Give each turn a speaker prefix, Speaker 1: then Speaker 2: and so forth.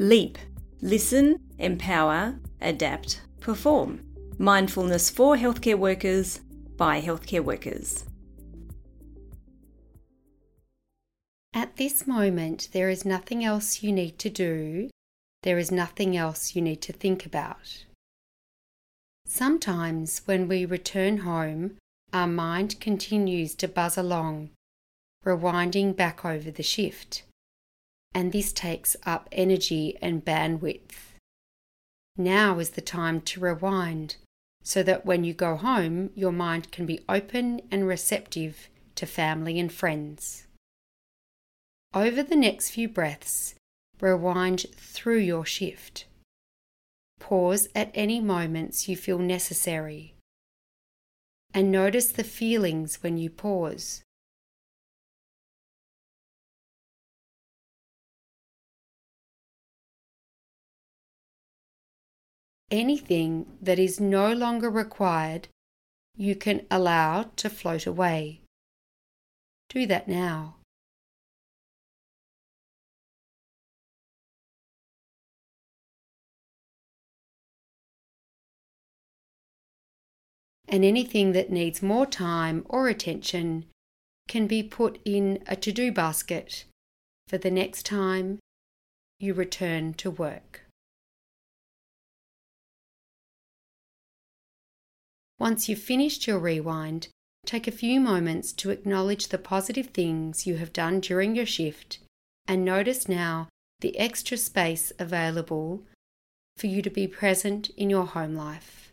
Speaker 1: LEAP Listen, Empower, Adapt, Perform. Mindfulness for healthcare workers by healthcare workers.
Speaker 2: At this moment, there is nothing else you need to do. There is nothing else you need to think about. Sometimes, when we return home, our mind continues to buzz along, rewinding back over the shift. And this takes up energy and bandwidth. Now is the time to rewind so that when you go home, your mind can be open and receptive to family and friends. Over the next few breaths, rewind through your shift. Pause at any moments you feel necessary. And notice the feelings when you pause. Anything that is no longer required, you can allow to float away. Do that now. and anything that needs more time or attention can be put in a to do basket for the next time you return to work. Once you've finished your rewind, take a few moments to acknowledge the positive things you have done during your shift and notice now the extra space available for you to be present in your home life.